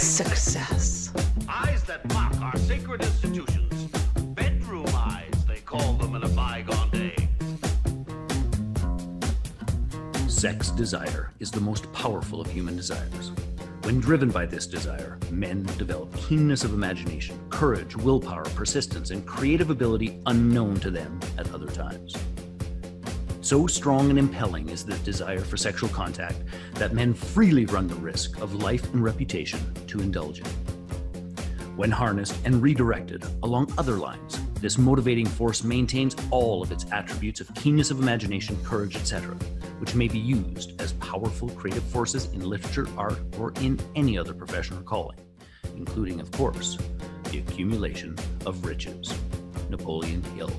Success. Eyes that mock our sacred institutions. Bedroom eyes, they call them in a bygone day. Sex desire is the most powerful of human desires. When driven by this desire, men develop keenness of imagination, courage, willpower, persistence, and creative ability unknown to them at other times. So strong and impelling is the desire for sexual contact that men freely run the risk of life and reputation to indulge in. When harnessed and redirected along other lines, this motivating force maintains all of its attributes of keenness of imagination, courage, etc., which may be used as powerful creative forces in literature, art, or in any other profession or calling, including, of course, the accumulation of riches. Napoleon Hill.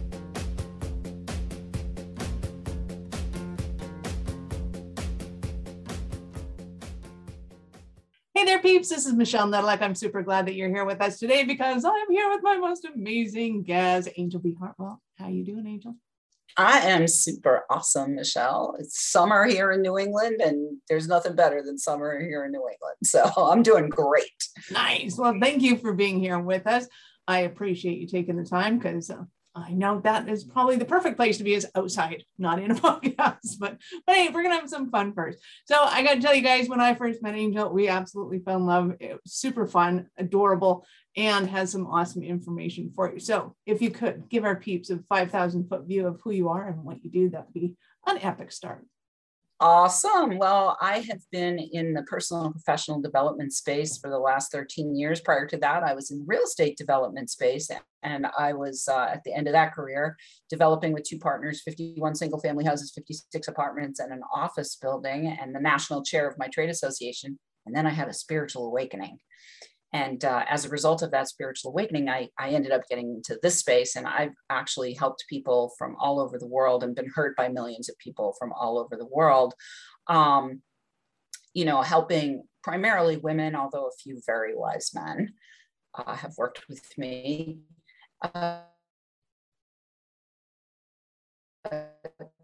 Hey there, peeps. This is Michelle Nedelec. I'm super glad that you're here with us today because I'm here with my most amazing guest, Anjel B. Hartwell. How you doing, Anjel? I am super awesome, Michelle. It's summer here in New England, and there's nothing better than summer here in New England. So I'm doing great. Nice. Well, thank you for being here with us. I appreciate you taking the time because uh, I know that is probably the perfect place to be is outside, not in a podcast. But but hey, we're gonna have some fun first. So I gotta tell you guys, when I first met Anjel, we absolutely fell in love. It was super fun, adorable, and has some awesome information for you. So if you could give our peeps a 5,000 foot view of who you are and what you do, that would be an epic start. Awesome. Well, I have been in the personal and professional development space for the last 13 years. Prior to that, I was in real estate development space, and I was uh, at the end of that career developing with two partners 51 single family houses, 56 apartments, and an office building, and the national chair of my trade association. And then I had a spiritual awakening. And uh, as a result of that spiritual awakening, I, I ended up getting into this space. And I've actually helped people from all over the world and been heard by millions of people from all over the world. Um, you know, helping primarily women, although a few very wise men uh, have worked with me. Uh,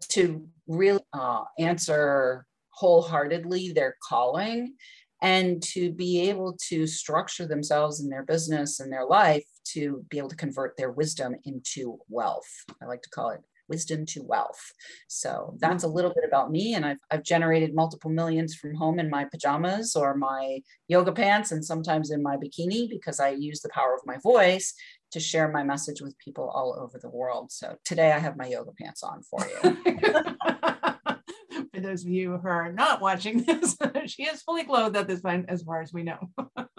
to really uh, answer wholeheartedly their calling and to be able to structure themselves in their business and their life to be able to convert their wisdom into wealth. I like to call it wisdom to wealth. So that's a little bit about me. And I've, I've generated multiple millions from home in my pajamas or my yoga pants and sometimes in my bikini because I use the power of my voice to share my message with people all over the world. So today I have my yoga pants on for you. for those of you who are not watching this, she is fully clothed at this point, as far as we know.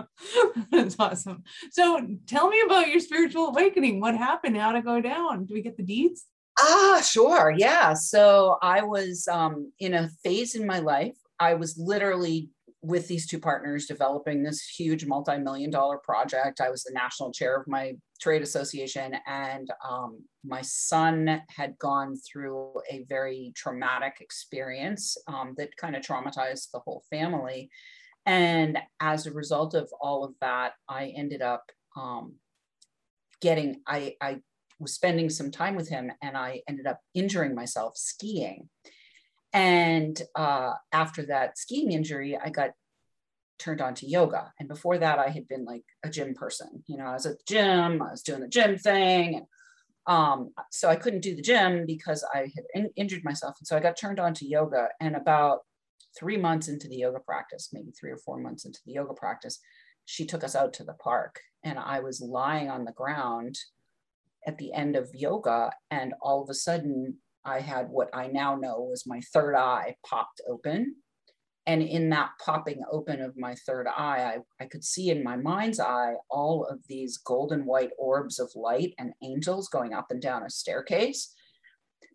That's awesome. So tell me about your spiritual awakening. What happened? How to go down? Do we get the deeds? Ah, sure. Yeah. So I was um, in a phase in my life. I was literally with these two partners developing this huge multi-million dollar project. I was the national chair of my trade association and um, my son had gone through a very traumatic experience um, that kind of traumatized the whole family. And as a result of all of that i ended up um, getting I, I was spending some time with him and i ended up injuring myself skiing and uh, after that skiing injury, I got turned on to yoga. And before that, I had been like a gym person. You know, I was at the gym, I was doing the gym thing. And um, so I couldn't do the gym because I had in- injured myself. And so I got turned on to yoga. And about three months into the yoga practice, maybe three or four months into the yoga practice, she took us out to the park. And I was lying on the ground at the end of yoga. And all of a sudden, I had what I now know was my third eye popped open. And in that popping open of my third eye, I, I could see in my mind's eye all of these golden white orbs of light and angels going up and down a staircase,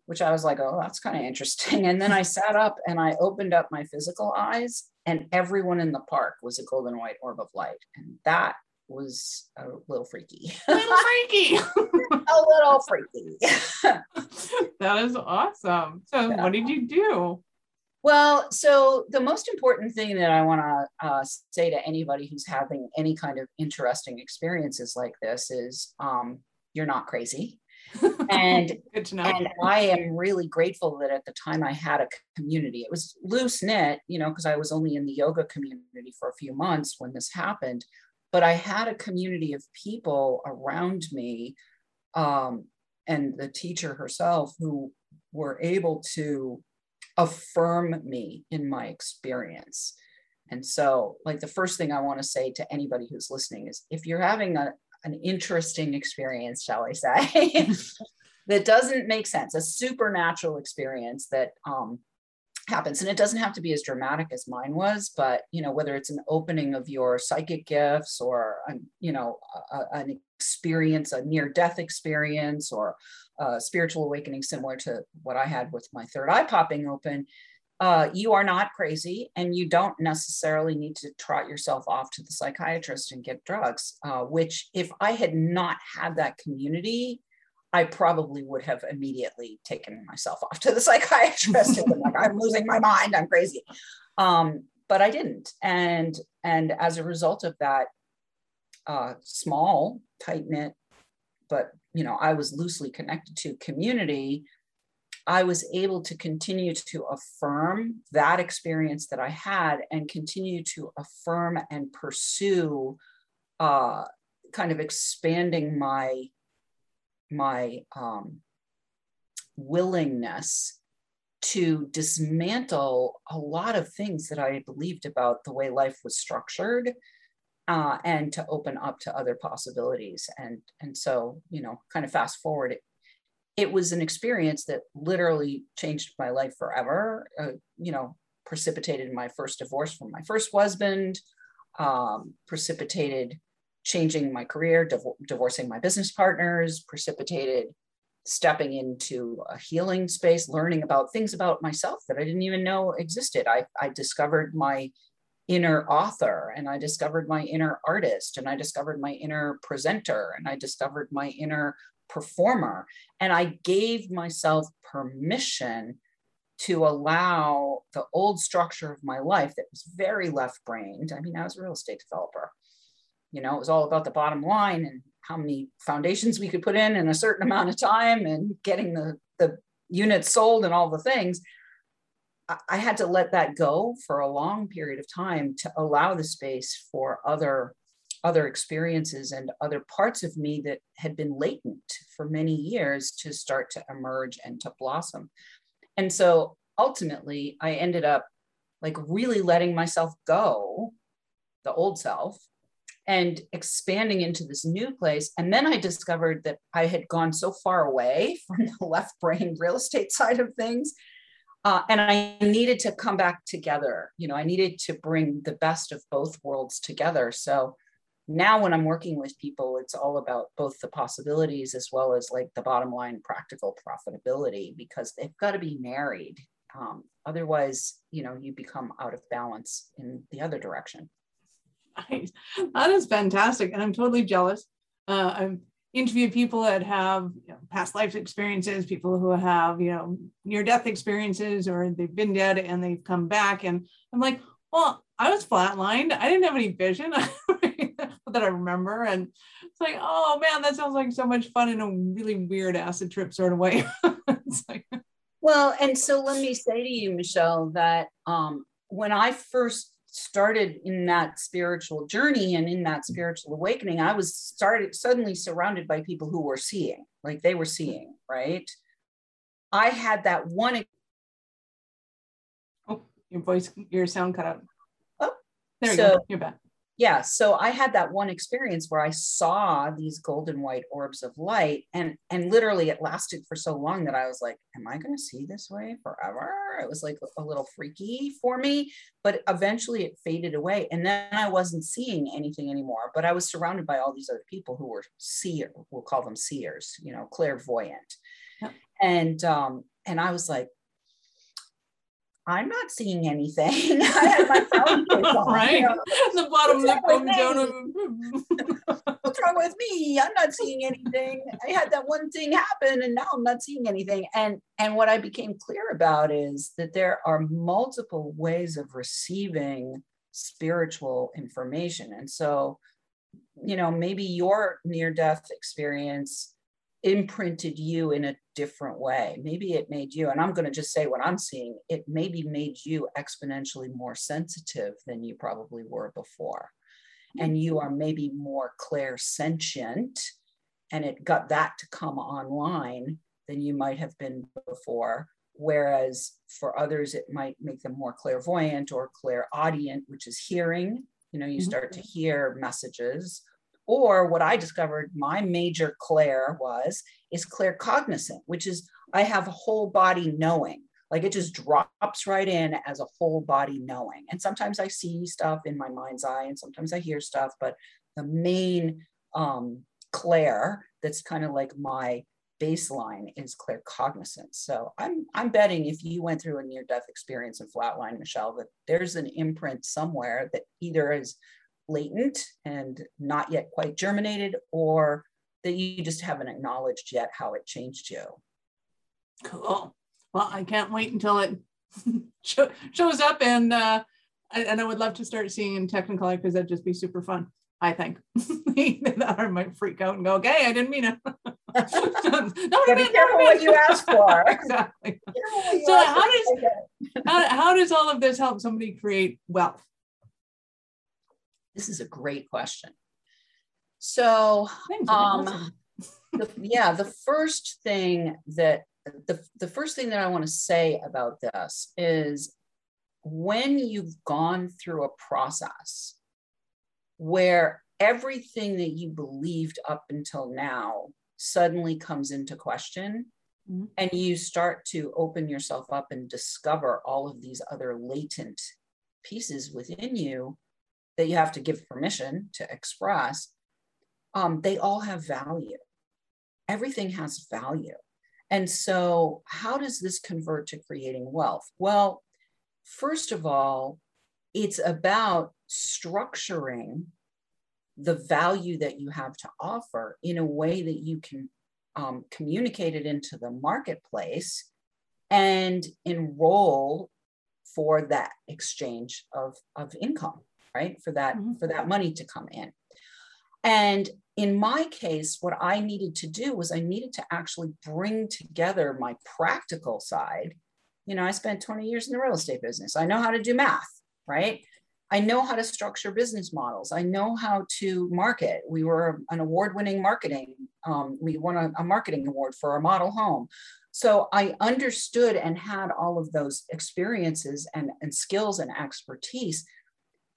which I was like, oh, that's kind of interesting. And then I sat up and I opened up my physical eyes, and everyone in the park was a golden white orb of light. And that was a little freaky. A little freaky. a little freaky. that is awesome. So, yeah. what did you do? Well, so the most important thing that I want to uh, say to anybody who's having any kind of interesting experiences like this is um, you're not crazy. And Good to know. and I am really grateful that at the time I had a community. It was loose knit, you know, because I was only in the yoga community for a few months when this happened. But I had a community of people around me um, and the teacher herself who were able to affirm me in my experience. And so, like, the first thing I want to say to anybody who's listening is if you're having a, an interesting experience, shall I say, that doesn't make sense, a supernatural experience that um, happens, and it doesn't have to be as dramatic as mine was, but you know, whether it's an opening of your psychic gifts or, um, you know, a, an experience, a near death experience, or a spiritual awakening similar to what I had with my third eye popping open uh, you are not crazy and you don't necessarily need to trot yourself off to the psychiatrist and get drugs, uh, which, if I had not had that community, I probably would have immediately taken myself off to the psychiatrist and been like, I'm losing my mind, I'm crazy. Um, but I didn't. And, and as a result of that uh, small, tight knit, but you know, I was loosely connected to community I was able to continue to affirm that experience that I had and continue to affirm and pursue uh, kind of expanding my my um, willingness to dismantle a lot of things that I believed about the way life was structured uh, and to open up to other possibilities. And, and so, you know, kind of fast forward, it was an experience that literally changed my life forever. Uh, you know, precipitated my first divorce from my first husband, um, precipitated changing my career, div- divorcing my business partners, precipitated stepping into a healing space, learning about things about myself that I didn't even know existed. I, I discovered my inner author and I discovered my inner artist and I discovered my inner presenter and I discovered my inner performer. And I gave myself permission to allow the old structure of my life that was very left brained. I mean, I was a real estate developer. You know, it was all about the bottom line and how many foundations we could put in in a certain amount of time and getting the, the units sold and all the things. I had to let that go for a long period of time to allow the space for other other experiences and other parts of me that had been latent for many years to start to emerge and to blossom. And so ultimately, I ended up like really letting myself go, the old self, and expanding into this new place. And then I discovered that I had gone so far away from the left brain real estate side of things. Uh, and I needed to come back together. You know, I needed to bring the best of both worlds together. So now when i'm working with people it's all about both the possibilities as well as like the bottom line practical profitability because they've got to be married um, otherwise you know you become out of balance in the other direction That is fantastic. And I'm totally jealous. Uh, I've interviewed people that have you know, past life experiences, people who have, you know, near death experiences, or they've been dead and they've come back. And I'm like, well, I was flatlined. I didn't have any vision. that I remember. And it's like, oh man, that sounds like so much fun in a really weird acid trip sort of way. like, well, and so let me say to you, Michelle, that um, when I first started in that spiritual journey and in that mm-hmm. spiritual awakening, I was started suddenly surrounded by people who were seeing, like they were seeing, right? I had that one. Oh, your voice, your sound cut out. Oh, there you so, go. You're back yeah so i had that one experience where i saw these golden white orbs of light and and literally it lasted for so long that i was like am i going to see this way forever? It was like a little freaky for me but eventually it faded away and then i wasn't seeing anything anymore but i was surrounded by all these other people who were seer we'll call them seers you know clairvoyant. And um and i was like I'm not seeing anything. I had my phone on, right. You know? The bottom lip comes down. What's wrong with me? I'm not seeing anything. I had that one thing happen and now I'm not seeing anything. And and what I became clear about is that there are multiple ways of receiving spiritual information. And so, you know, maybe your near death experience imprinted you in a different way. Maybe it made you, and I'm going to just say what I'm seeing, it maybe made you exponentially more sensitive than you probably were before. And you are maybe more clairsentient, and it got that to come online than you might have been before. Whereas for others, it might make them more clairvoyant or clairaudient, which is hearing. You know, you mm-hmm. start to hear messages or what I discovered my major clair was is claircognizant, which is I have whole body knowing. Like it just drops right in as a whole body knowing. And sometimes I see stuff in my mind's eye and sometimes I hear stuff, but the main um, clair that's kind of like my baseline is claircognizance. So I'm I'm betting if you went through a near death experience and flatline, Michelle, that there's an imprint somewhere that either is latent and not yet quite germinated, or that you just haven't acknowledged yet how it changed you. Cool. Well, I can't wait until it shows up, and uh, and I would love to start seeing in Technicolor because that'd just be super fun. I think that I might freak out and go, "Okay, I didn't mean it." no, be careful what you ask for. exactly. So how does how, how does all of this help somebody create wealth? This is a great question. So, um, the, yeah, the first thing that the, the first thing that I want to say about this is when you've gone through a process where everything that you believed up until now suddenly comes into question mm-hmm. and you start to open yourself up and discover all of these other latent pieces within you that you have to give permission to express, um, they all have value. Everything has value. And so, how does this convert to creating wealth? Well, first of all, it's about structuring the value that you have to offer in a way that you can um, communicate it into the marketplace and enroll for that exchange of, of income right for that mm-hmm. for that money to come in and in my case what i needed to do was i needed to actually bring together my practical side you know i spent 20 years in the real estate business i know how to do math right I know how to structure business models. I know how to market. We were an award winning marketing. Um, we won a, a, marketing award for our model home. So I understood and had all of those experiences and, and skills and expertise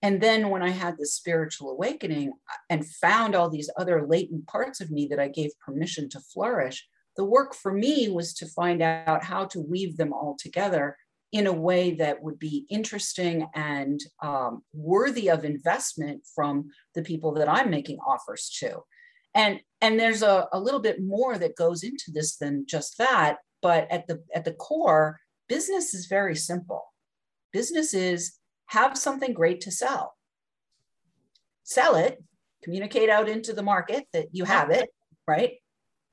and then when I had this spiritual awakening uh, and found all these other latent parts of me that I gave permission to flourish, the work for me was to find out how to weave them all together in a way that would be interesting and um, worthy of investment from the people that I'm making offers to. And, and there's a, a little bit more that goes into this than just that. But at the, at the core, business is very simple. Business is have something great to sell. Sell it, communicate out into the market that you have it, right?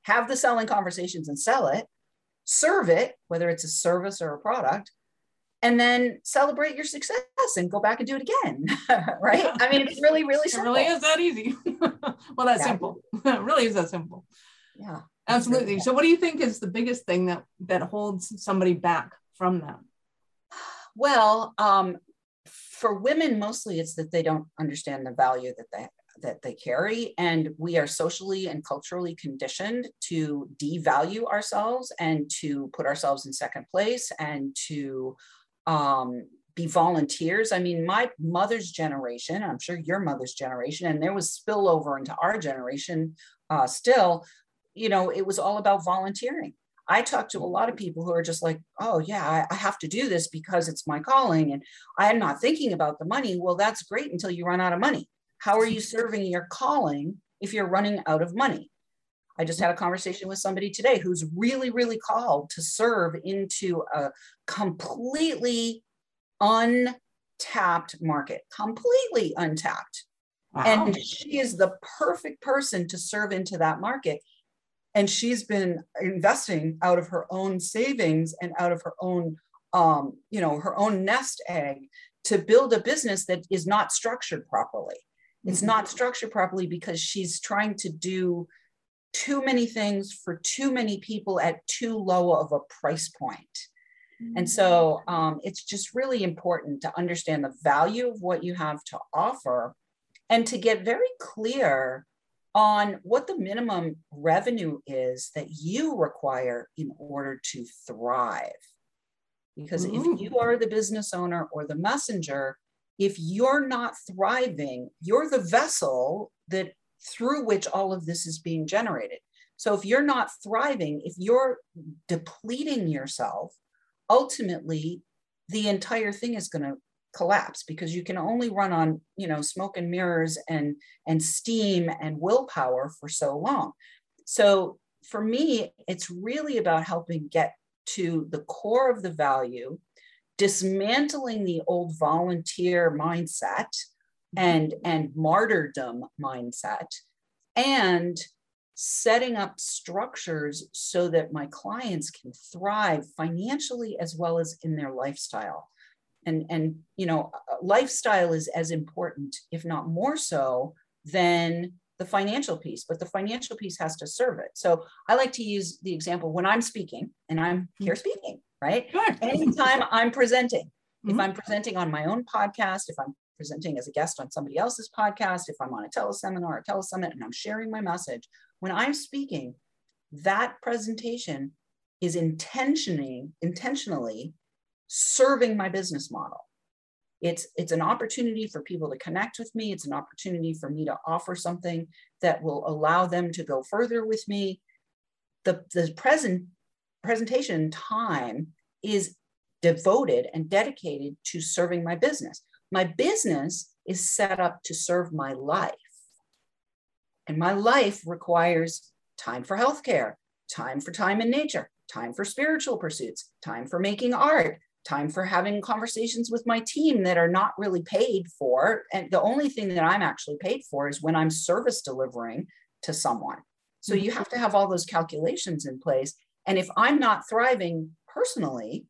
Have the selling conversations and sell it, serve it, whether it's a service or a product, and then celebrate your success and go back and do it again, right? I mean, it's really, really simple. It really is that easy. well, that's yeah. simple. it really is that simple. Yeah. Absolutely. So what do you think is the biggest thing that that holds somebody back from that? Well, um, for women mostly it's that they don't understand the value that they that they carry. And we are socially and culturally conditioned to devalue ourselves and to put ourselves in second place and to um, be volunteers. I mean my mother's generation i'm sure your mother's generation and there was spillover into our generation uh, still you know it was all about volunteering I talk to a lot of people who are just like, oh, yeah, I, I, have to do this because it's my calling and I'm not thinking about the money. Well, that's great until you run out of money. How are you serving your calling if you're running out of money? I just had a conversation with somebody today who's really, really called to serve into a completely untapped market, completely untapped. Wow. And she is the perfect person to serve into that market and she's been investing out of her own savings and out of her own um, you know her own nest egg to build a business that is not structured properly it's mm-hmm. not structured properly because she's trying to do too many things for too many people at too low of a price point. And so um, it's just really important to understand the value of what you have to offer and to get very clear on what the minimum revenue is that you require in order to thrive. Because if you are the business owner or the messenger, if you're not thriving, you're the vessel that through which all of this is being generated. So if you're not thriving, if you're depleting yourself, ultimately the entire thing is going to collapse because you can only run on you know smoke and mirrors and and steam and willpower for so long. So for me it's really about helping get to the core of the value dismantling the old volunteer mindset mm-hmm. and and martyrdom mindset and setting up structures so that my clients can thrive financially as well as in their lifestyle and and you know lifestyle is as important if not more so than the financial piece but the financial piece has to serve it so i like to use the example when i'm speaking and i'm here speaking right Sure. anytime i'm presenting if Mhm. i'm presenting on my own podcast if i'm presenting as a guest on somebody else's podcast if i'm on a teleseminar or telesummit and i'm sharing my message when i'm speaking that presentation is intentioning intentionally serving my business model. It's it's an opportunity for people to connect with me. It's an opportunity for me to offer something that will allow them to go further with me. The the present presentation time is devoted and dedicated to serving my business. My business is set up to serve my life. And my life requires time for healthcare time for time in nature time for spiritual pursuits time for making art time for having conversations with my team that are not really paid for. And the only thing that I'm actually paid for is when I'm service delivering to someone. So you have to mm-hmm. have all those calculations in place. And if I'm not thriving personally,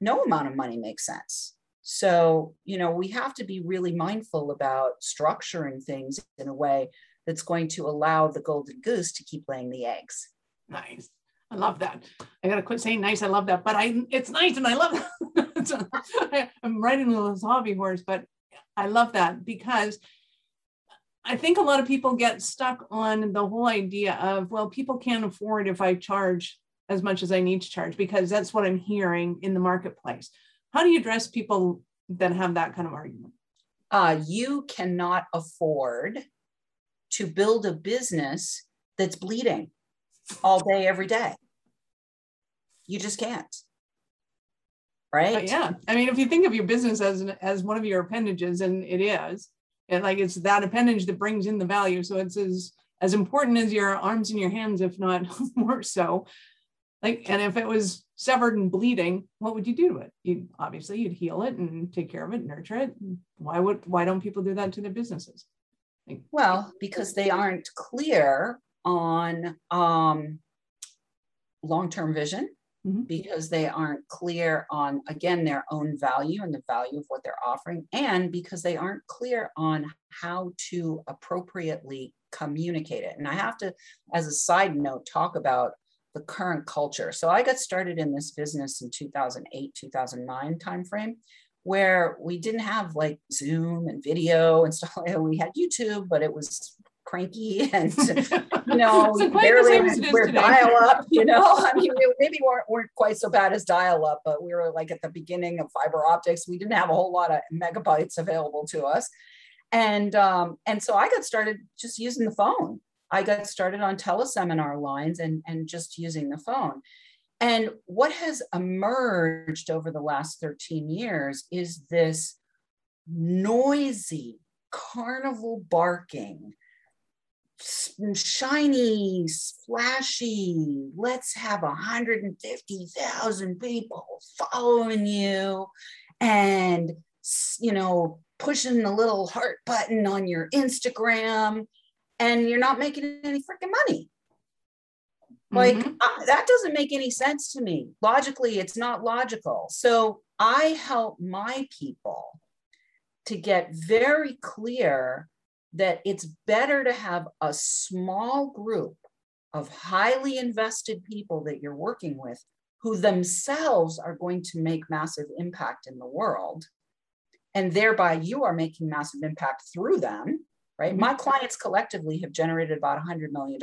no amount of money makes sense. So, you know, we have to be really mindful about structuring things in a way that's going to allow the golden goose to keep laying the eggs. Nice. I love that. I gotta quit saying nice. I love that, but I it's nice and I love that. I'm riding this hobby horse, but I love that because I think a lot of people get stuck on the whole idea of well, people can't afford if I charge as much as I need to charge because that's what I'm hearing in the marketplace. How do you address people that have that kind of argument? Uh, you cannot afford to build a business that's bleeding all day, every day. You just can't. Right? But yeah, I mean, if you think of your business as an, as one of your appendages, and it is, and like it's that appendage that brings in the value. So it's as as important as your arms and your hands, if not more so. Like, and if it was severed and bleeding, what would you do to it? You obviously you'd heal it and take care of it, nurture it. Why would why don't people do that to their businesses? Like, Well, because they aren't clear on um, long-term vision, Mhm. because they aren't clear on again their own value and the value of what they're offering, and because they aren't clear on how to appropriately communicate it. And I have to, as a side note, talk about the current culture. So I got started in this business in 2008, 2009 timeframe where we didn't have like Zoom and video and stuff like that. We had YouTube, but it was cranky and you know So we quite the barely same as it is we're dial up. You know, I mean, we maybe weren't, weren't quite so bad as dial up, but we were like at the beginning of fiber optics. We didn't have a whole lot of megabytes available to us, and um, and so I got started just using the phone. I got started on teleseminar lines and and just using the phone. And what has emerged over the last 13 years is this noisy carnival barking, shiny, flashy, let's have 150,000 people following you and, you know, pushing the little heart button on your Instagram and you're not making any freaking money. Like Mhm. uh, that doesn't make any sense to me. Logically, it's not logical. So I help my people to get very clear that it's better to have a small group of highly invested people that you're working with who themselves are going to make massive impact in the world. And thereby you are making massive impact through them, right? Mm-hmm. My clients collectively have generated about $100 million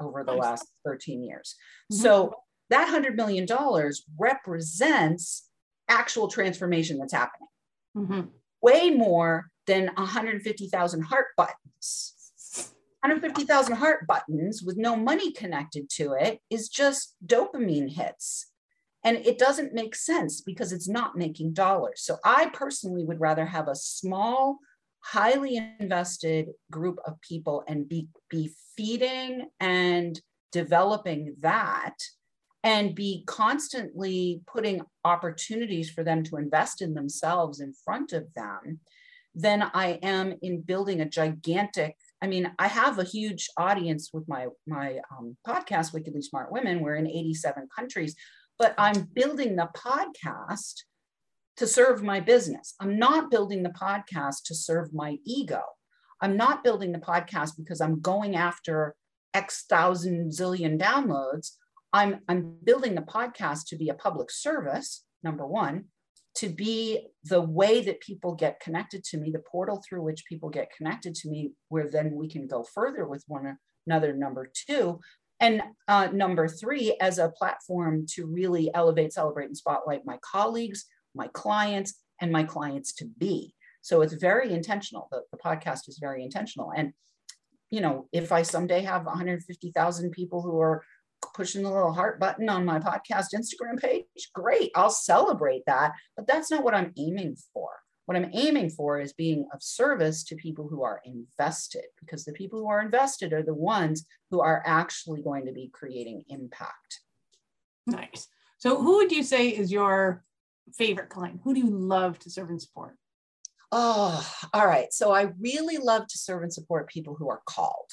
over the nice. last 13 years. Mm-hmm. So that $100 million represents actual transformation that's happening. Mm-hmm. Way more than 150,000 heart buttons. 150,000 heart buttons with no money connected to it is just dopamine hits. And it doesn't make sense because it's not making dollars. So I personally would rather have a small, highly invested group of people and be, be feeding and developing that and be constantly putting opportunities for them to invest in themselves in front of them than I am in building a gigantic. I mean, I have a huge audience with my my um, podcast, Wickedly Smart Women. We're in 87 countries, but I'm building the podcast to serve my business. I'm not building the podcast to serve my ego. I'm not building the podcast because I'm going after X thousand zillion downloads. I'm, I'm building the podcast to be a public service, number one, to be the way that people get connected to me, the portal through which people get connected to me, where then we can go further with one another, number two. And uh, number three, as a platform to really elevate, celebrate, and spotlight my colleagues, my clients, and my clients to be. So it's very intentional. The, the podcast is very intentional. And, you know, if I someday have 150,000 people who are pushing the little heart button on my podcast Instagram page, great, I'll celebrate that. But that's not what I'm aiming for. What I'm aiming for is being of service to people who are invested, because the people who are invested are the ones who are actually going to be creating impact. Nice. So, who would you say is your favorite client? Who do you love to serve and support? Oh, all right. So, I really love to serve and support people who are called.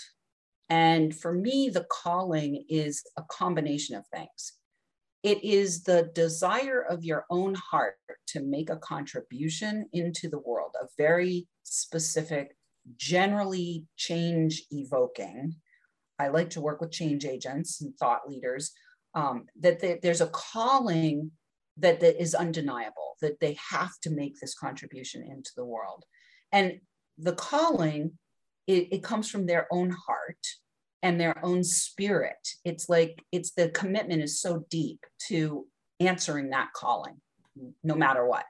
And for me, the calling is a combination of things. It is the desire of your own heart to make a contribution into the world, a very specific, generally change evoking. I like to work with change agents and thought leaders. Um, that they, there's a calling that, that is undeniable, that they have to make this contribution into the world. And the calling it, it comes from their own heart and their own spirit. It's like it's the commitment is so deep to answering that calling, no matter what.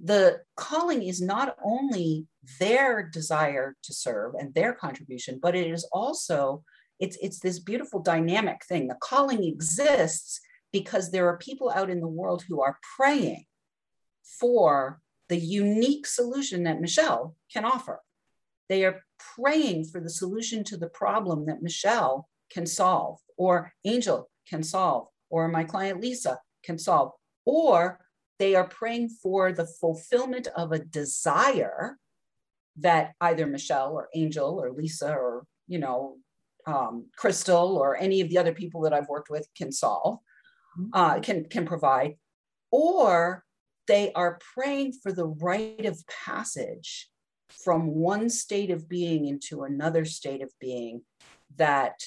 The calling is not only their desire to serve and their contribution, but it is also it's it's this beautiful dynamic thing. The calling exists because there are people out in the world who are praying for the unique solution that Michelle can offer. They are praying for the solution to the problem that Michelle can solve, or Anjel can solve, or my client Lisa can solve, or they are praying for the fulfillment of a desire that either Michelle or Anjel or Lisa or, you know, um, Crystal or any of the other people that I've worked with can solve, mm-hmm. uh, can, can provide, or they are praying for the rite of passage from one state of being into another state of being that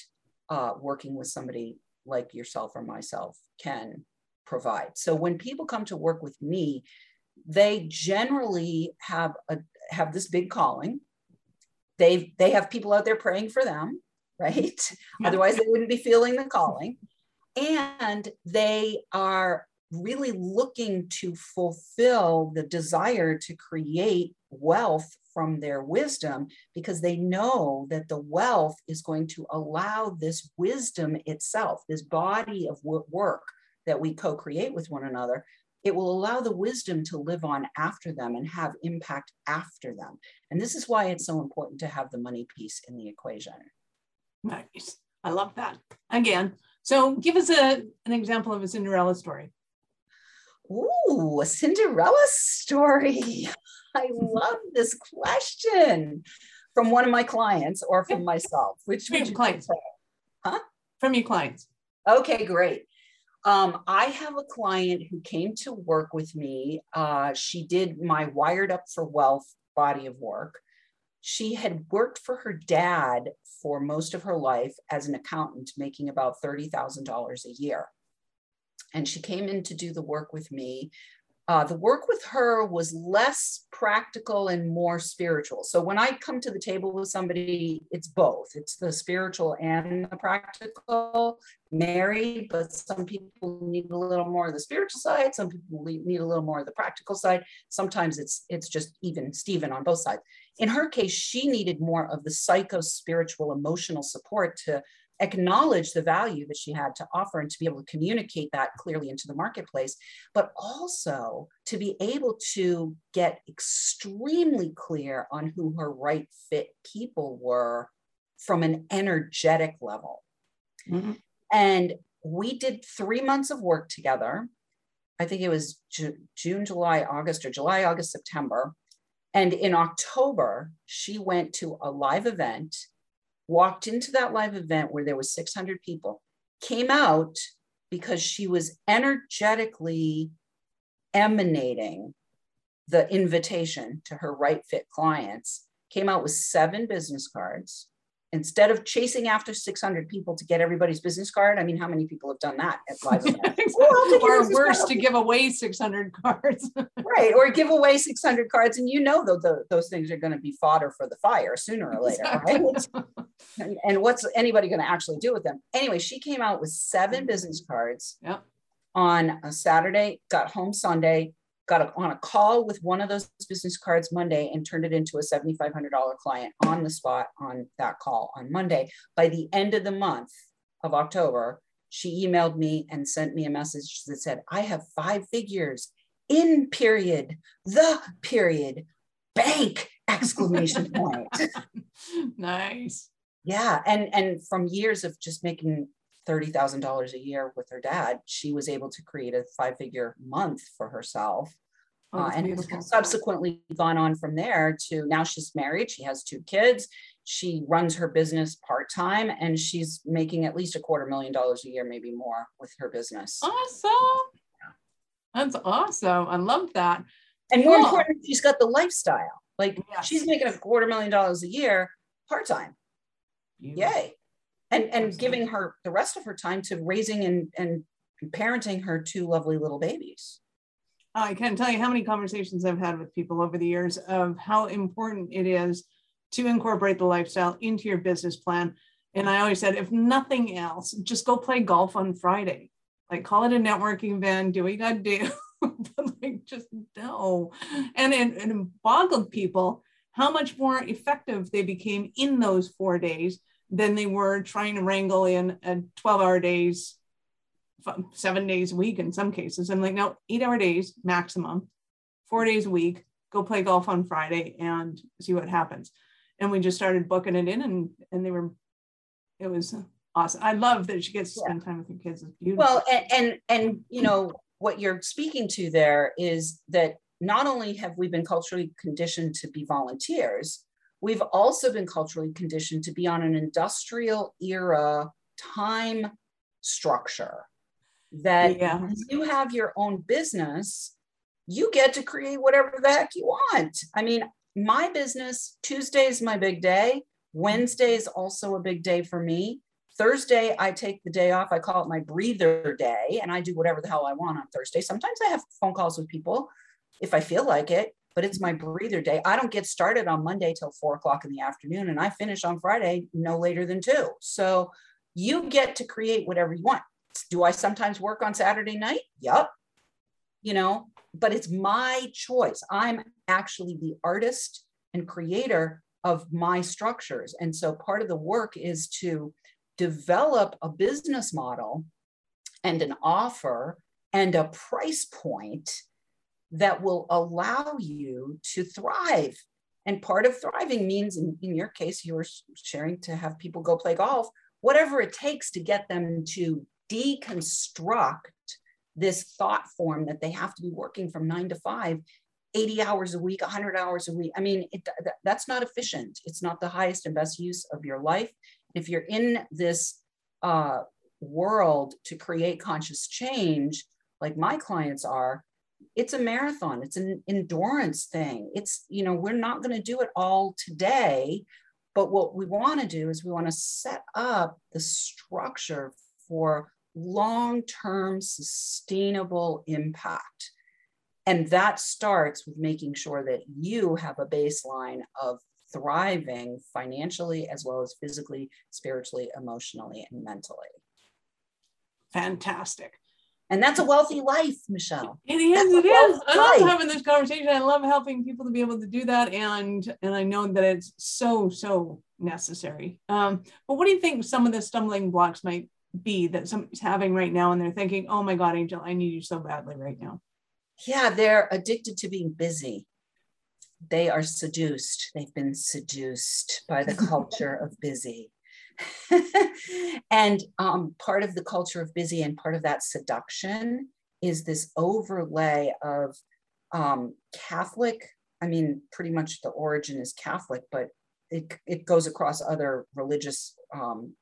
uh, working with somebody like yourself or myself can provide. So when people come to work with me, they generally have a have this big calling. They they have people out there praying for them, right? Otherwise, they wouldn't be feeling the calling. And they are really looking to fulfill the desire to create wealth from their wisdom because they know that the wealth is going to allow this wisdom itself, this body of work that we co create with one another. It will allow the wisdom to live on after them and have impact after them. And this is why it's so important to have the money piece in the equation. Nice. I love that. Again, so give us a, an example of a Cinderella story. Ooh, a Cinderella story. I love this question from one of my clients or from myself. Which from your clients? Huh? From your clients. Okay, great. Um, I have a client who came to work with me. Uh, she did my Wired Up for Wealth body of work. she had worked for her dad for most of her life as an accountant, making about $30,000 a year. And she came in to do the work with me uh, the work with her was less practical and more spiritual. So when I come to the table with somebody, it's both. It's the spiritual and the practical married, but some people need a little more of the spiritual side. Some people need a little more of the practical side. Sometimes it's it's just even Stephen on both sides. In her case, she needed more of the psycho spiritual emotional support to acknowledge the value that she had to offer and to be able to communicate that clearly into the marketplace, but also to be able to get extremely clear on who her right fit people were from an energetic level. Mm-hmm. And we did three months of work together. I think it was Ju- June, July, August, or July, August, September. And in October, she went to a live event walked into that live event where there was 600 people, came out because she was energetically emanating the invitation to her right fit clients, came out with seven business cards, instead of chasing after 600 people to get everybody's business card, I mean, how many people have done that at live events? or worse, to give away 600 cards. right, or give away 600 cards, and you know that the, those things are going to be fodder for the fire sooner or later, exactly. right? and, and, what's anybody going to actually do with them? Anyway, she came out with seven business cards yep. on a Saturday, got home Sunday, got a, on a call with one of those business cards Monday and turned it into a $7,500 client on the spot on that call on Monday. By the end of the month of October, she emailed me and sent me a message that said, I have five figures in period, the period, bank exclamation point. nice. Yeah. And, and from years of just making $30,000 a year with her dad, she was able to create a five figure month for herself. Oh, uh, and beautiful. subsequently gone on from there to now she's married, she has two kids, she runs her business part time, and she's making at least a quarter million dollars a year, maybe more with her business. Awesome. That's awesome. I love that. And more cool. important, she's got the lifestyle. Like yes. she's making a quarter million dollars a year part time. Yay and and giving her the rest of her time to raising and and parenting her two lovely little babies. I can't tell you how many conversations i've had with people over the years of how important it is to incorporate the lifestyle into your business plan. And i always said if nothing else just go play golf on friday. Like call it a networking event do what you gotta do but like just no. And it, it boggled people how much more effective they became in those four days than they were trying to wrangle in a 12 hour days, seven days a week in some cases. I'm like, no, eight hour days maximum, four days a week, go play golf on Friday and see what happens. And we just started booking it in and, and they were, it was awesome. I love that she gets to spend yeah. time with her kids. It's beautiful. Well, and, and, and, you know, what you're speaking to there is that not only have we been culturally conditioned to be volunteers, We've also been culturally conditioned to be on an industrial era time structure that yeah. you have your own business, you get to create whatever the heck you want. I mean, my business, Tuesday is my big day. Wednesday is also a big day for me. Thursday, I take the day off. I call it my breather day, and I do whatever the hell I want on Thursday. Sometimes I have phone calls with people if I feel like it but it's my breather day. I don't get started on Monday till four o'clock in the afternoon, and I finish on Friday no later than two. So you get to create whatever you want. Do I sometimes work on Saturday night? Yep. You know, but it's my choice. I'm actually the artist and creator of my structures. And so part of the work is to develop a business model and an offer and a price point that will allow you to thrive. And part of thriving means, in, in your case, you were sharing to have people go play golf, whatever it takes to get them to deconstruct this thought form that they have to be working from nine to five 80 hours a week 100 hours a week. I mean it, that's not efficient. It's not the highest and best use of your life. If you're in this uh, world to create conscious change like my clients are it's a marathon it's an endurance thing. It's you know we're not going to do it all today but what we want to do is we want to set up the structure for long-term sustainable impact. And that starts with making sure that you have a baseline of thriving financially as well as physically spiritually emotionally and mentally. Fantastic. And that's a wealthy life michelle It is. That's It is. I love life. having this conversation. I love helping people to be able to do that, and and I know that it's so so necessary. Um, but what do you think some of the stumbling blocks might be that somebody's having right now, and they're thinking, "Oh my God, Anjel, I need you so badly right now." Yeah, they're addicted to being busy. They are seduced. They've been seduced by the culture of busy. and um, part of the culture of busy and part of that seduction is this overlay of um, Catholic. I mean, pretty much the origin is Catholic, but it, it goes across other religious um,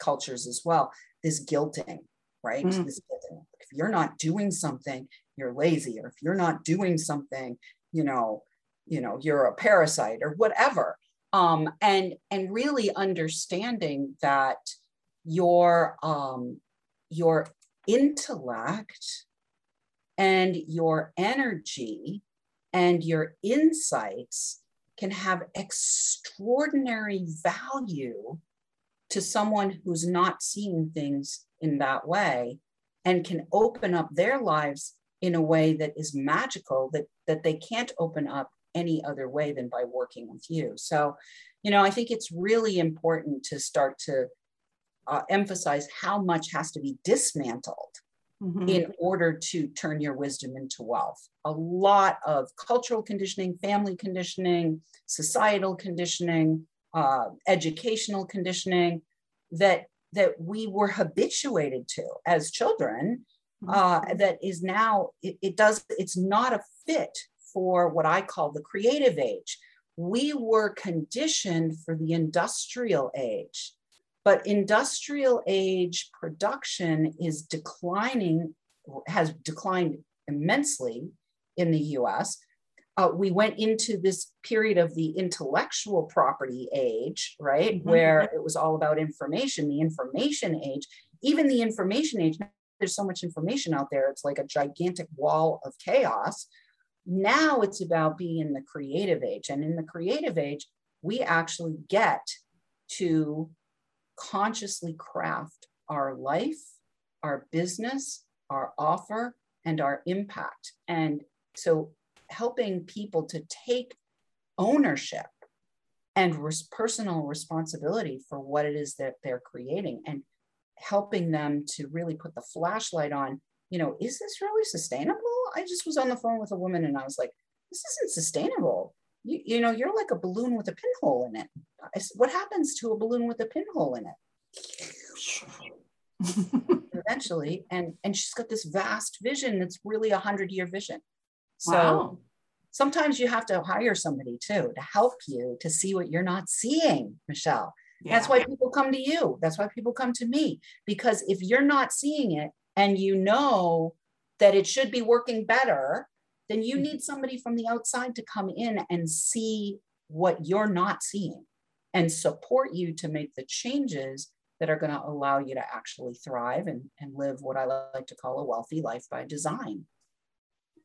cultures as well. This guilting, right? Mm. This guilting. If you're not doing something, you're lazy, or if you're not doing something, you know, you know, you're a parasite or whatever. Um, and and really understanding that your um, your intellect and your energy and your insights can have extraordinary value to someone who's not seeing things in that way and can open up their lives in a way that is magical that that they can't open up any other way than by working with you so you know i think it's really important to start to uh, emphasize how much has to be dismantled Mhm. in order to turn your wisdom into wealth. A lot of cultural conditioning, family conditioning, societal conditioning, uh, educational conditioning that that we were habituated to as children uh, that is now it, it does it's not a fit for what I call the creative age. We were conditioned for the industrial age but industrial age production is declining has declined immensely in the us uh, we went into this period of the intellectual property age right Mhm. where it was all about information the information age even the information age there's so much information out there it's like a gigantic wall of chaos now it's about being in the creative age and in the creative age we actually get to consciously craft our life, our business, our offer, and our impact. And so helping people to take ownership and res- personal responsibility for what it is that they're creating and helping them to really put the flashlight on, you know, is this really sustainable? I just was on the phone with a woman and I was like, this isn't sustainable. You, you know, you're like a balloon with a pinhole in it. Said, what happens to a balloon with a pinhole in it? Eventually, and and she's got this vast vision that's really a hundred year vision. So wow. sometimes you have to hire somebody too to help you to see what you're not seeing, Michelle. That's why people come to you. That's why people come to me. Because if you're not seeing it and you know that it should be working better, then you mm-hmm. need somebody from the outside to come in and see what you're not seeing and support you to make the changes that are going to allow you to actually thrive and, and live what I like to call a wealthy life by design.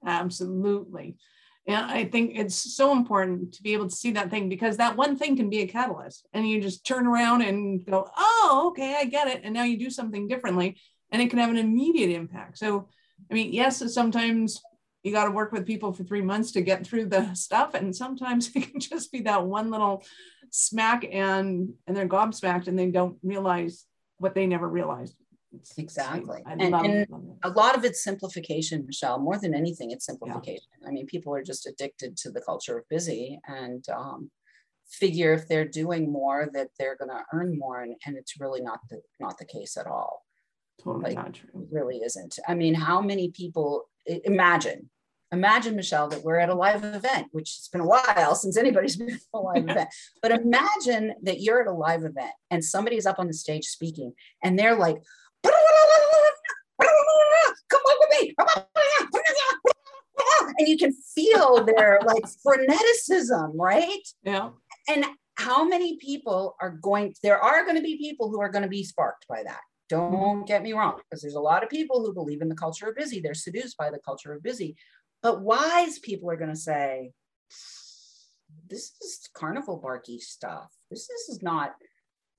Absolutely. And I think it's so important to be able to see that thing because that one thing can be a catalyst. And you just turn around and go, oh, okay, I get it. And now you do something differently and it can have an immediate impact. So, I mean, yes, sometimes you got to work with people for three months to get through the stuff. And sometimes it can just be that one little smack and and they're gobsmacked and they don't realize what they never realized. It's- Exactly. I, And- love, and love a lot of it's simplification, Michelle. More than anything, it's simplification. I mean, people are just addicted to the culture of busy and um, figure if they're doing more that they're going to earn more, and, and it's really not the not the case at all. Totally like- not true. It really isn't. I mean, how many people imagine? Imagine, Michelle, that we're at a live event, which it's been a while since anybody's been at a live event. But imagine that you're at a live event and somebody's up on the stage speaking, and they're like, "Come on with me!" and you can feel their like freneticism, right? Yeah. And how many people are going, there are going to be people who are going to be sparked by that. Don't get me wrong, because there's a lot of people who believe in the culture of busy. They're seduced by the culture of busy. But wise people are going to say, this is carnival barky stuff. This, this is not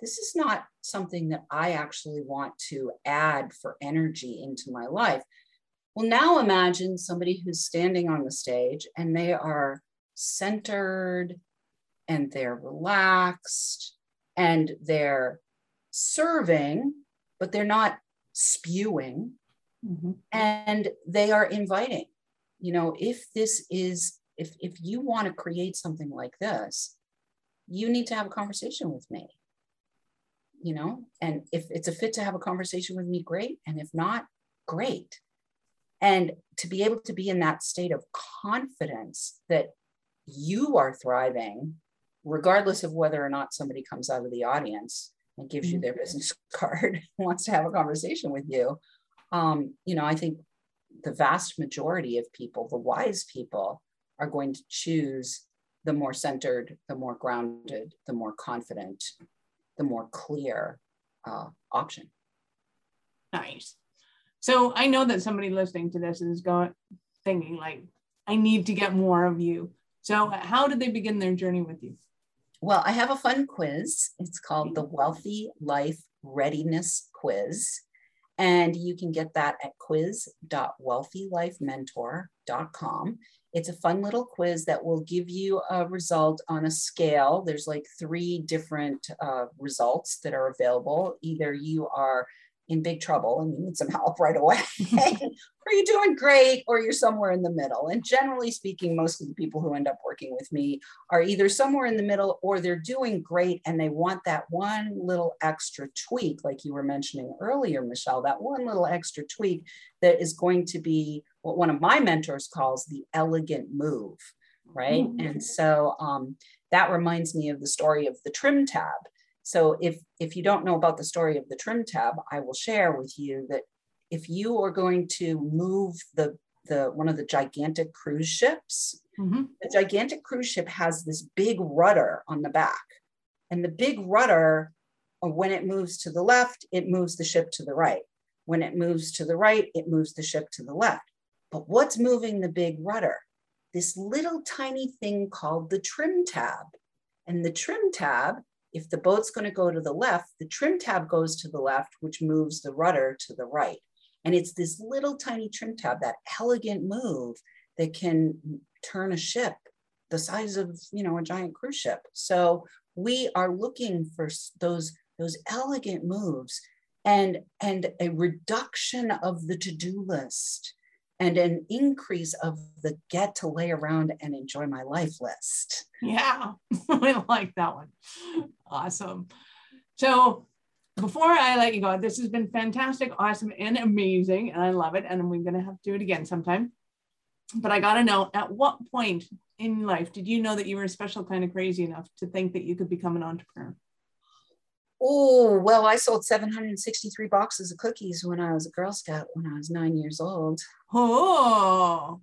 this is not something that I actually want to add for energy into my life. Well, now imagine somebody who's standing on the stage and they are centered and they're relaxed and they're serving, but they're not spewing mm-hmm. and they are inviting. You know, if this is, if, if you want to create something like this, you need to have a conversation with me you know and if it's a fit to have a conversation with me great and if not great and to be able to be in that state of confidence that you are thriving regardless of whether or not somebody comes out of the audience and gives mm-hmm. you their business card wants to have a conversation with you um, you know i think the vast majority of people the wise people are going to choose the more centered the more grounded the more confident the more clear uh, option. Nice. So I know that somebody listening to this is going thinking like, I need to get more of you. So how did they begin their journey with you? Well, I have a fun quiz. It's called the Wealthy Life Readiness Quiz. And you can get that at quiz.wealthylifementor.com. It's a fun little quiz that will give you a result on a scale. There's like three different uh, results that are available. Either you are in big trouble and you need some help right away, or you're doing great, or you're somewhere in the middle. And generally speaking, most of the people who end up working with me are either somewhere in the middle or they're doing great and they want that one little extra tweak, like you were mentioning earlier, Michelle, that one little extra tweak that is going to be what one of my mentors calls the elegant move, right? Mm-hmm. And so um, that reminds me of the story of the trim tab. So if if you don't know about the story of the trim tab, I will share with you that if you are going to move the the one of the gigantic cruise ships, mm-hmm. the gigantic cruise ship has this big rudder on the back, and the big rudder, uh, when it moves to the left, it moves the ship to the right. When it moves to the right, it moves the ship to the left. But what's moving the big rudder? This little tiny thing called the trim tab. And the trim tab, if the boat's going to go to the left, the trim tab goes to the left, which moves the rudder to the right. And it's this little tiny trim tab, that elegant move that can turn a ship the size of, you know, a giant cruise ship. So we are looking for those, those elegant moves and, and a reduction of the to-do list and an increase of the get to lay around and enjoy my life list. Yeah, I like that one. Awesome. So before I let you go, this has been fantastic, awesome, and amazing. And I love it. And we're going to have to do it again sometime. But I got to know at what point in life did you know that you were a special kind of crazy enough to think that you could become an entrepreneur? Oh, well, I sold 763 boxes of cookies when I was a Girl Scout when I was nine years old. Oh,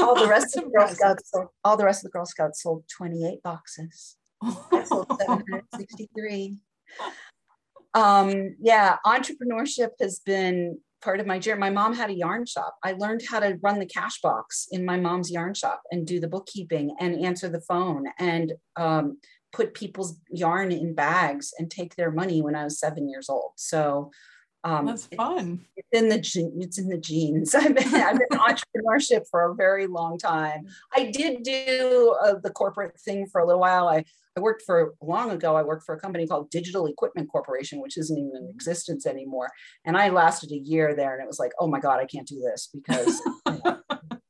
all the rest of the Girl Scouts sold, all the rest of the Girl Scouts sold 28 boxes. I sold 763. Um, yeah, entrepreneurship has been part of my journey. My mom had a yarn shop. I learned how to run the cash box in my mom's yarn shop and do the bookkeeping and answer the phone and um, put people's yarn in bags and take their money when I was seven years old. So um, that's fun. It's in the it's in the genes. I've been, I've been entrepreneurship for a very long time. I did do uh, the corporate thing for a little while. I I worked for long ago. I worked for a company called Digital Equipment Corporation, which isn't even in existence anymore. And I lasted a year there, and it was like, oh my god, I can't do this because you know,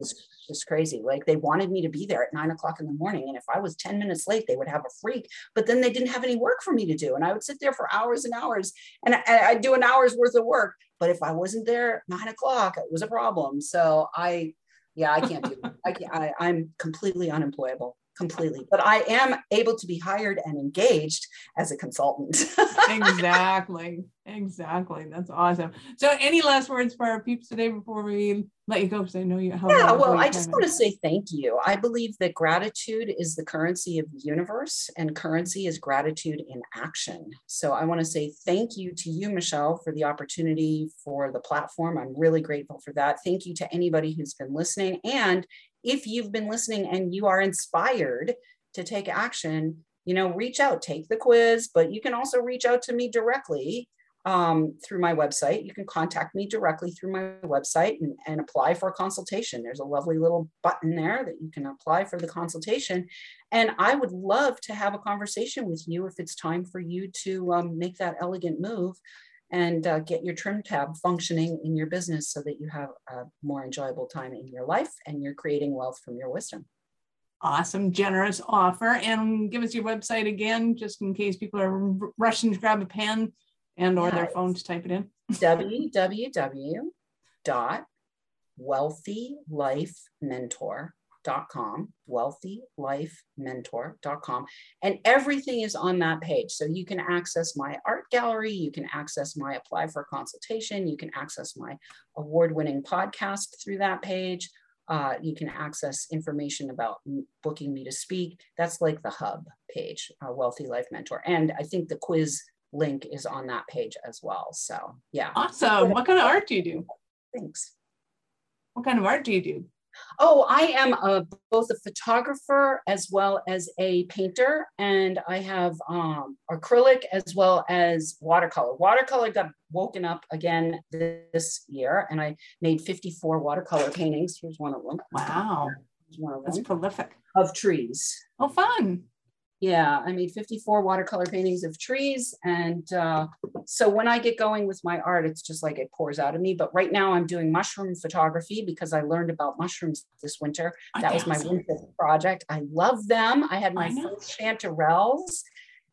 it's just crazy. Like they wanted me to be there at nine o'clock in the morning, and if I was ten minutes late, they would have a freak. But then they didn't have any work for me to do, and I would sit there for hours and hours, and I, I'd do an hour's worth of work. But if I wasn't there nine o'clock, it was a problem. So I, yeah, I can't do. I can't. I, I'm completely unemployable. Completely. But I am able to be hired and engaged as a consultant. exactly. Exactly. That's awesome. So, any last words for our peeps today before we let you go? Because I know you. How yeah. Well, I just want to say thank you. I believe that gratitude is the currency of the universe, and currency is gratitude in action. So, I want to say thank you to you, Michelle, for the opportunity for the platform. I'm really grateful for that. Thank you to anybody who's been listening. And if you've been listening and you are inspired to take action, you know, reach out, take the quiz, but you can also reach out to me directly um, through my website. You can contact me directly through my website and, and apply for a consultation. There's a lovely little button there that you can apply for the consultation. And I would love to have a conversation with you if it's time for you to um, make that elegant move and uh, get your trim tab functioning in your business so that you have a more enjoyable time in your life and you're creating wealth from your wisdom. Awesome, generous offer. And give us your website again, just in case people are rushing to grab a pen and or their phone to type it in. www.wealthylifementor.com wealthylifementor.com, wealthylifementor.com. And everything is on that page. So you can access my art gallery, you can access my apply for consultation, you can access my award winning podcast through that page. Uh, you can access information about booking me to speak. That's like the hub page, uh, Wealthy Life Mentor. And I think the quiz link is on that page as well. So, yeah. Awesome. What kind of art do you do? Thanks. What kind of art do you do? Oh, I am a, both a photographer as well as a painter, and I have um, acrylic as well as watercolor. Watercolor got woken up again this year, and I made 54 watercolor paintings. Here's one of them. Wow. One of them. That's prolific. Of trees. Oh, fun yeah, I made 54 watercolor paintings of trees. And uh, so when I get going with my art, it's just like it pours out of me. But right now I'm doing mushroom photography because I learned about mushrooms this winter. That was my winter project. I love them. I had my first chanterelles.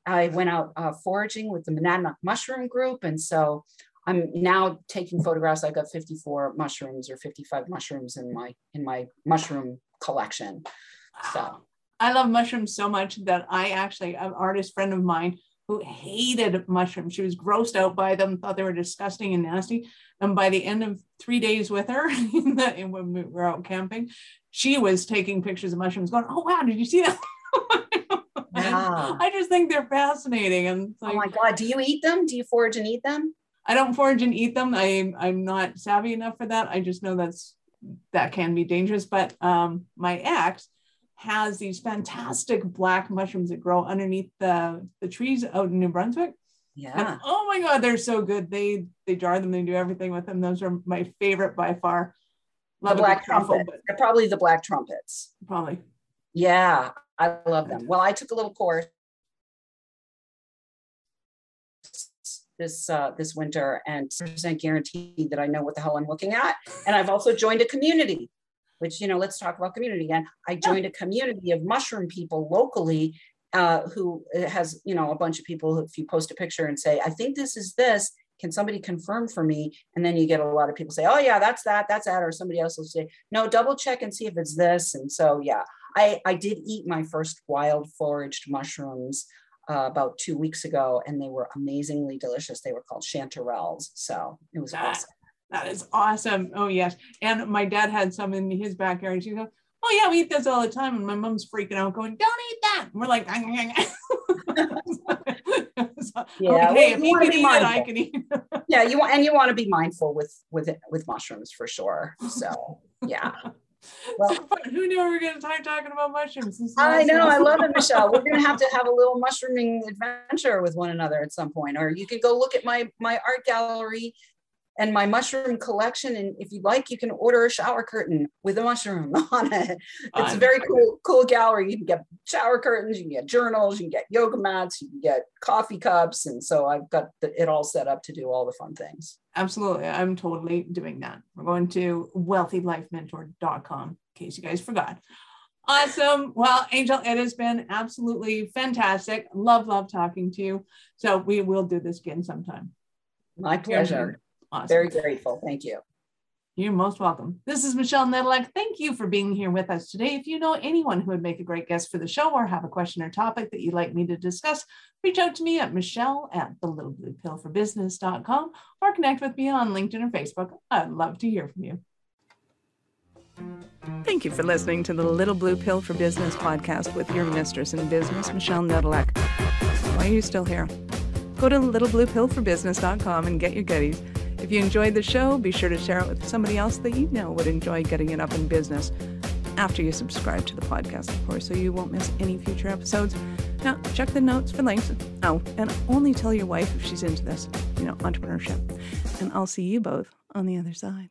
I went out uh, foraging with the Monadnock Mushroom Group. And so I'm now taking photographs. I've got 54 mushrooms or 55 mushrooms in my in my mushroom collection. So I love mushrooms so much that I actually, an artist friend of mine who hated mushrooms, she was grossed out by them, thought they were disgusting and nasty. And by the end of three days with her, when we were out camping, she was taking pictures of mushrooms, going, "Oh wow, did you see that?" Wow. I just think they're fascinating. And like, oh my god, do you eat them? Do you forage and eat them? I don't forage and eat them. I I'm not savvy enough for that. I just know that's that can be dangerous. But um, my ex has these fantastic black mushrooms that grow underneath the, the trees out in New Brunswick. Yeah. And, oh my God, they're so good. They they jar them, they do everything with them. Those are my favorite by far. Love the black trumpet. They're probably the black trumpets. Probably. Yeah, I love them. Well, I took a little course this uh, this winter and percent guaranteed that I know what the hell I'm looking at. And I've also joined a community which, you know, let's talk about community again. I joined a community of mushroom people locally uh, who uh, has, you know, a bunch of people, who, if you post a picture and say, I think this is this, can somebody confirm for me? And then you get a lot of people say, oh yeah, that's that, that's that. Or somebody else will say, no, double check and see if it's this. And so, yeah, I, I did eat my first wild foraged mushrooms uh, about two weeks ago, and they were amazingly delicious. They were called chanterelles. So it was that, awesome. That is awesome. Oh yes. And my dad had some in his backyard. She goes, Oh yeah, we eat this all the time. And my mom's freaking out, going, Don't eat that. And we're like, so, yeah, okay, well, you, can eat mindful. it, I can eat. yeah, you want and you want to be mindful with with with mushrooms for sure. So yeah. Well, so who knew we were going to start talking about mushrooms? I know, I love it, Michelle. We're going to have to have a little mushrooming adventure with one another at some point, or you could go look at my my art gallery and my mushroom collection. And if you'd like, you can order a shower curtain with a mushroom on it. It's a very cool, cool gallery. You can get shower curtains, you can get journals, you can get yoga mats, you can get coffee cups. And so I've got the, it all set up to do all the fun things. Absolutely. I'm totally doing that. We're going to wealthylifementor.com in case you guys forgot. Awesome. Well, Anjel, it has been absolutely fantastic. Love, love talking to you. So we will do this again sometime. My pleasure. Awesome. Very grateful. Thank you. You're most welcome. This is Michelle Nedelec. Thank you for being here with us today. If you know anyone who would make a great guest for the show or have a question or topic that you'd like me to discuss, reach out to me at michelle at the little blue pill for business.com or connect with me on LinkedIn or Facebook. I'd love to hear from you. Thank you for listening to the Little Blue Pill for Business podcast with your mistress in business, Michelle Nedelec. Why are you still here? Go to littlebluepillforbusiness.com and get your goodies. If you enjoyed the show, be sure to share it with somebody else that you know would enjoy getting it up in business after you subscribe to the podcast, of course, so you won't miss any future episodes. Now, check the notes for links. Oh, and only tell your wife if she's into this, you know, entrepreneurship. And I'll see you both on the other side.